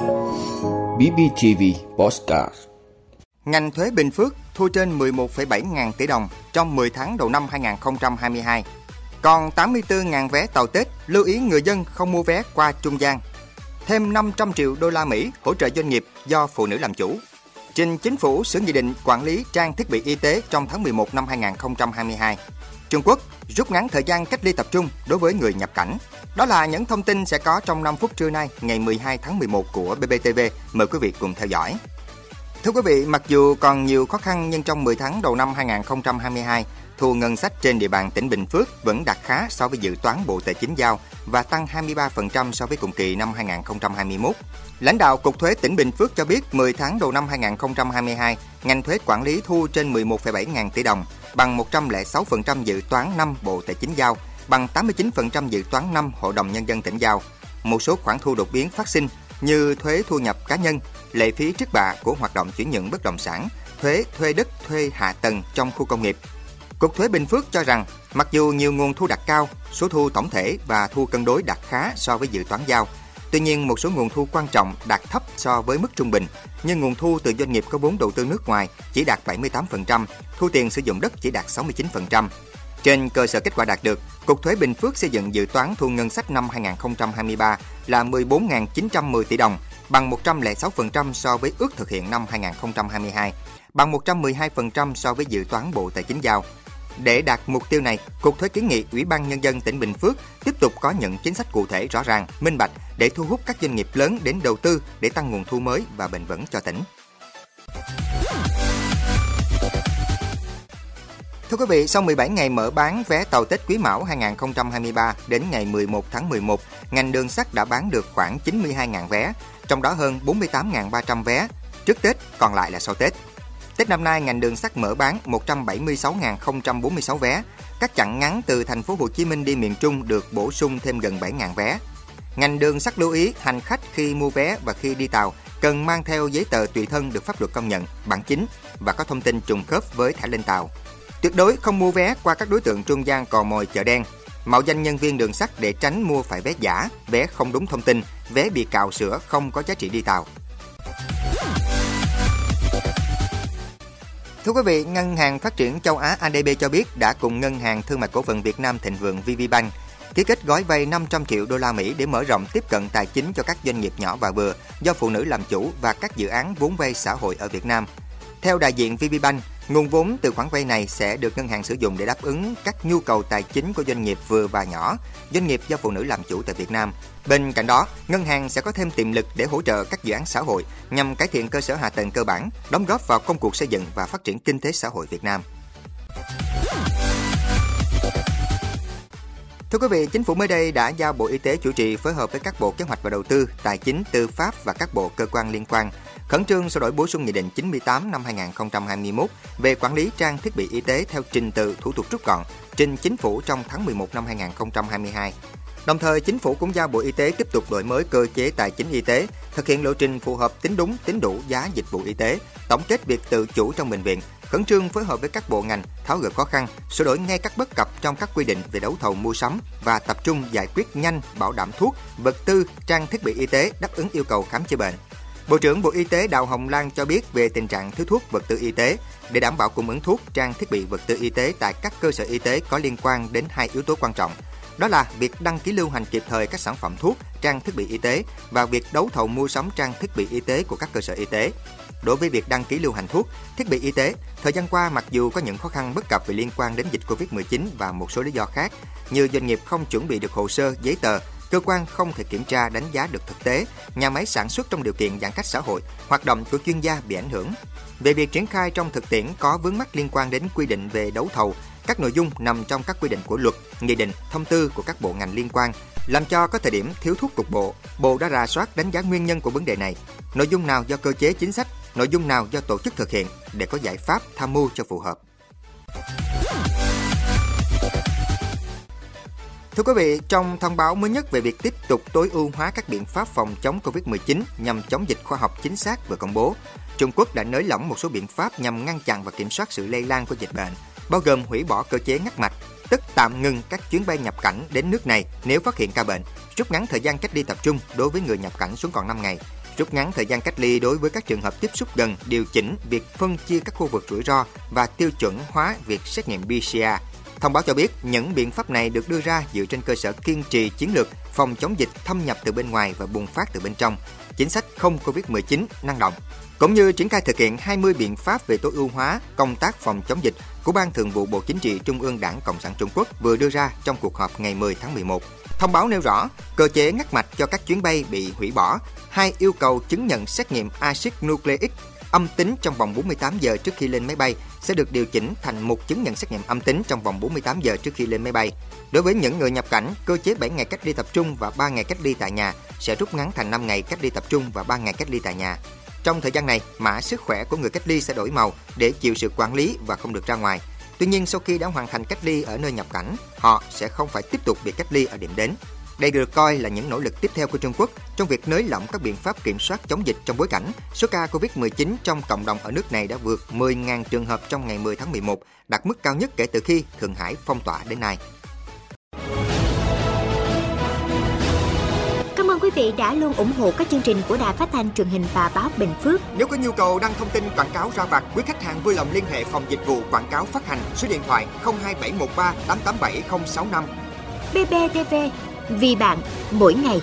BBTV Postcard Ngành thuế Bình Phước thu trên 11,7 ngàn tỷ đồng trong 10 tháng đầu năm 2022. Còn 84 ngàn vé tàu Tết, lưu ý người dân không mua vé qua trung gian. Thêm 500 triệu đô la Mỹ hỗ trợ doanh nghiệp do phụ nữ làm chủ. Trình chính phủ sửa nghị định quản lý trang thiết bị y tế trong tháng 11 năm 2022. Trung Quốc rút ngắn thời gian cách ly tập trung đối với người nhập cảnh. Đó là những thông tin sẽ có trong 5 phút trưa nay, ngày 12 tháng 11 của BBTV. Mời quý vị cùng theo dõi. Thưa quý vị, mặc dù còn nhiều khó khăn nhưng trong 10 tháng đầu năm 2022, thu ngân sách trên địa bàn tỉnh Bình Phước vẫn đạt khá so với dự toán Bộ Tài chính giao và tăng 23% so với cùng kỳ năm 2021. Lãnh đạo Cục Thuế tỉnh Bình Phước cho biết 10 tháng đầu năm 2022, ngành thuế quản lý thu trên 11,7 ngàn tỷ đồng, bằng 106% dự toán năm Bộ Tài chính giao, bằng 89% dự toán năm Hội đồng Nhân dân tỉnh giao. Một số khoản thu đột biến phát sinh như thuế thu nhập cá nhân, lệ phí trước bạ của hoạt động chuyển nhượng bất động sản, thuế thuê đất thuê hạ tầng trong khu công nghiệp. Cục thuế Bình Phước cho rằng, mặc dù nhiều nguồn thu đạt cao, số thu tổng thể và thu cân đối đạt khá so với dự toán giao, Tuy nhiên, một số nguồn thu quan trọng đạt thấp so với mức trung bình, như nguồn thu từ doanh nghiệp có vốn đầu tư nước ngoài chỉ đạt 78%, thu tiền sử dụng đất chỉ đạt 69%. Trên cơ sở kết quả đạt được, Cục Thuế Bình Phước xây dựng dự toán thu ngân sách năm 2023 là 14.910 tỷ đồng, bằng 106% so với ước thực hiện năm 2022, bằng 112% so với dự toán Bộ Tài chính giao. Để đạt mục tiêu này, Cục Thuế kiến nghị Ủy ban Nhân dân tỉnh Bình Phước tiếp tục có những chính sách cụ thể rõ ràng, minh bạch để thu hút các doanh nghiệp lớn đến đầu tư để tăng nguồn thu mới và bền vững cho tỉnh. Thưa quý vị, sau 17 ngày mở bán vé tàu Tết Quý Mão 2023 đến ngày 11 tháng 11, ngành đường sắt đã bán được khoảng 92.000 vé, trong đó hơn 48.300 vé trước Tết, còn lại là sau Tết. Tết năm nay, ngành đường sắt mở bán 176.046 vé. Các chặng ngắn từ thành phố Hồ Chí Minh đi miền Trung được bổ sung thêm gần 7.000 vé. Ngành đường sắt lưu ý hành khách khi mua vé và khi đi tàu cần mang theo giấy tờ tùy thân được pháp luật công nhận, bản chính và có thông tin trùng khớp với thẻ lên tàu. Tuyệt đối không mua vé qua các đối tượng trung gian cò mồi chợ đen, mạo danh nhân viên đường sắt để tránh mua phải vé giả, vé không đúng thông tin, vé bị cào sữa không có giá trị đi tàu. Thưa quý vị, Ngân hàng Phát triển Châu Á ADB cho biết đã cùng Ngân hàng Thương mại Cổ phần Việt Nam Thịnh Vượng VPBank ký kết gói vay 500 triệu đô la Mỹ để mở rộng tiếp cận tài chính cho các doanh nghiệp nhỏ và vừa do phụ nữ làm chủ và các dự án vốn vay xã hội ở Việt Nam. Theo đại diện VPBank, nguồn vốn từ khoản vay này sẽ được ngân hàng sử dụng để đáp ứng các nhu cầu tài chính của doanh nghiệp vừa và nhỏ, doanh nghiệp do phụ nữ làm chủ tại Việt Nam. Bên cạnh đó, ngân hàng sẽ có thêm tiềm lực để hỗ trợ các dự án xã hội nhằm cải thiện cơ sở hạ tầng cơ bản, đóng góp vào công cuộc xây dựng và phát triển kinh tế xã hội Việt Nam. Thưa quý vị, Chính phủ mới đây đã giao Bộ Y tế chủ trì phối hợp với các bộ kế hoạch và đầu tư, tài chính, tư pháp và các bộ cơ quan liên quan khẩn trương sửa đổi bổ sung Nghị định 98 năm 2021 về quản lý trang thiết bị y tế theo trình tự thủ tục rút gọn, trình chính phủ trong tháng 11 năm 2022. Đồng thời, chính phủ cũng giao Bộ Y tế tiếp tục đổi mới cơ chế tài chính y tế, thực hiện lộ trình phù hợp tính đúng, tính đủ giá dịch vụ y tế, tổng kết việc tự chủ trong bệnh viện, khẩn trương phối hợp với các bộ ngành tháo gỡ khó khăn, sửa đổi ngay các bất cập trong các quy định về đấu thầu mua sắm và tập trung giải quyết nhanh bảo đảm thuốc, vật tư, trang thiết bị y tế đáp ứng yêu cầu khám chữa bệnh. Bộ trưởng Bộ Y tế Đào Hồng Lan cho biết về tình trạng thiếu thuốc vật tư y tế để đảm bảo cung ứng thuốc, trang thiết bị vật tư y tế tại các cơ sở y tế có liên quan đến hai yếu tố quan trọng. Đó là việc đăng ký lưu hành kịp thời các sản phẩm thuốc, trang thiết bị y tế và việc đấu thầu mua sắm trang thiết bị y tế của các cơ sở y tế. Đối với việc đăng ký lưu hành thuốc, thiết bị y tế, thời gian qua mặc dù có những khó khăn bất cập về liên quan đến dịch Covid-19 và một số lý do khác, như doanh nghiệp không chuẩn bị được hồ sơ, giấy tờ, cơ quan không thể kiểm tra đánh giá được thực tế, nhà máy sản xuất trong điều kiện giãn cách xã hội, hoạt động của chuyên gia bị ảnh hưởng. Về việc triển khai trong thực tiễn có vướng mắc liên quan đến quy định về đấu thầu, các nội dung nằm trong các quy định của luật, nghị định, thông tư của các bộ ngành liên quan, làm cho có thời điểm thiếu thuốc cục bộ. Bộ đã rà soát đánh giá nguyên nhân của vấn đề này. Nội dung nào do cơ chế chính sách, nội dung nào do tổ chức thực hiện để có giải pháp tham mưu cho phù hợp. Thưa quý vị, trong thông báo mới nhất về việc tiếp tục tối ưu hóa các biện pháp phòng chống Covid-19 nhằm chống dịch khoa học chính xác vừa công bố, Trung Quốc đã nới lỏng một số biện pháp nhằm ngăn chặn và kiểm soát sự lây lan của dịch bệnh, bao gồm hủy bỏ cơ chế ngắt mạch, tức tạm ngừng các chuyến bay nhập cảnh đến nước này nếu phát hiện ca bệnh, rút ngắn thời gian cách ly tập trung đối với người nhập cảnh xuống còn 5 ngày, rút ngắn thời gian cách ly đối với các trường hợp tiếp xúc gần, điều chỉnh việc phân chia các khu vực rủi ro và tiêu chuẩn hóa việc xét nghiệm PCR. Thông báo cho biết những biện pháp này được đưa ra dựa trên cơ sở kiên trì chiến lược phòng chống dịch thâm nhập từ bên ngoài và bùng phát từ bên trong, chính sách không Covid-19 năng động, cũng như triển khai thực hiện 20 biện pháp về tối ưu hóa công tác phòng chống dịch của Ban Thường vụ Bộ Chính trị Trung ương Đảng Cộng sản Trung Quốc vừa đưa ra trong cuộc họp ngày 10 tháng 11. Thông báo nêu rõ, cơ chế ngắt mạch cho các chuyến bay bị hủy bỏ, hai yêu cầu chứng nhận xét nghiệm axit nucleic âm tính trong vòng 48 giờ trước khi lên máy bay sẽ được điều chỉnh thành một chứng nhận xét nghiệm âm tính trong vòng 48 giờ trước khi lên máy bay. Đối với những người nhập cảnh, cơ chế 7 ngày cách ly tập trung và 3 ngày cách ly tại nhà sẽ rút ngắn thành 5 ngày cách ly tập trung và 3 ngày cách ly tại nhà. Trong thời gian này, mã sức khỏe của người cách ly sẽ đổi màu để chịu sự quản lý và không được ra ngoài. Tuy nhiên, sau khi đã hoàn thành cách ly ở nơi nhập cảnh, họ sẽ không phải tiếp tục bị cách ly ở điểm đến. Đây được coi là những nỗ lực tiếp theo của Trung Quốc trong việc nới lỏng các biện pháp kiểm soát chống dịch trong bối cảnh số ca Covid-19 trong cộng đồng ở nước này đã vượt 10.000 trường hợp trong ngày 10 tháng 11, đạt mức cao nhất kể từ khi Thượng Hải phong tỏa đến nay. Cảm ơn quý vị đã luôn ủng hộ các chương trình của Đài Phát thanh truyền hình và báo Bình Phước. Nếu có nhu cầu đăng thông tin quảng cáo ra vặt, quý khách hàng vui lòng liên hệ phòng dịch vụ quảng cáo phát hành số điện thoại 02713 887065. BBTV vì bạn mỗi ngày.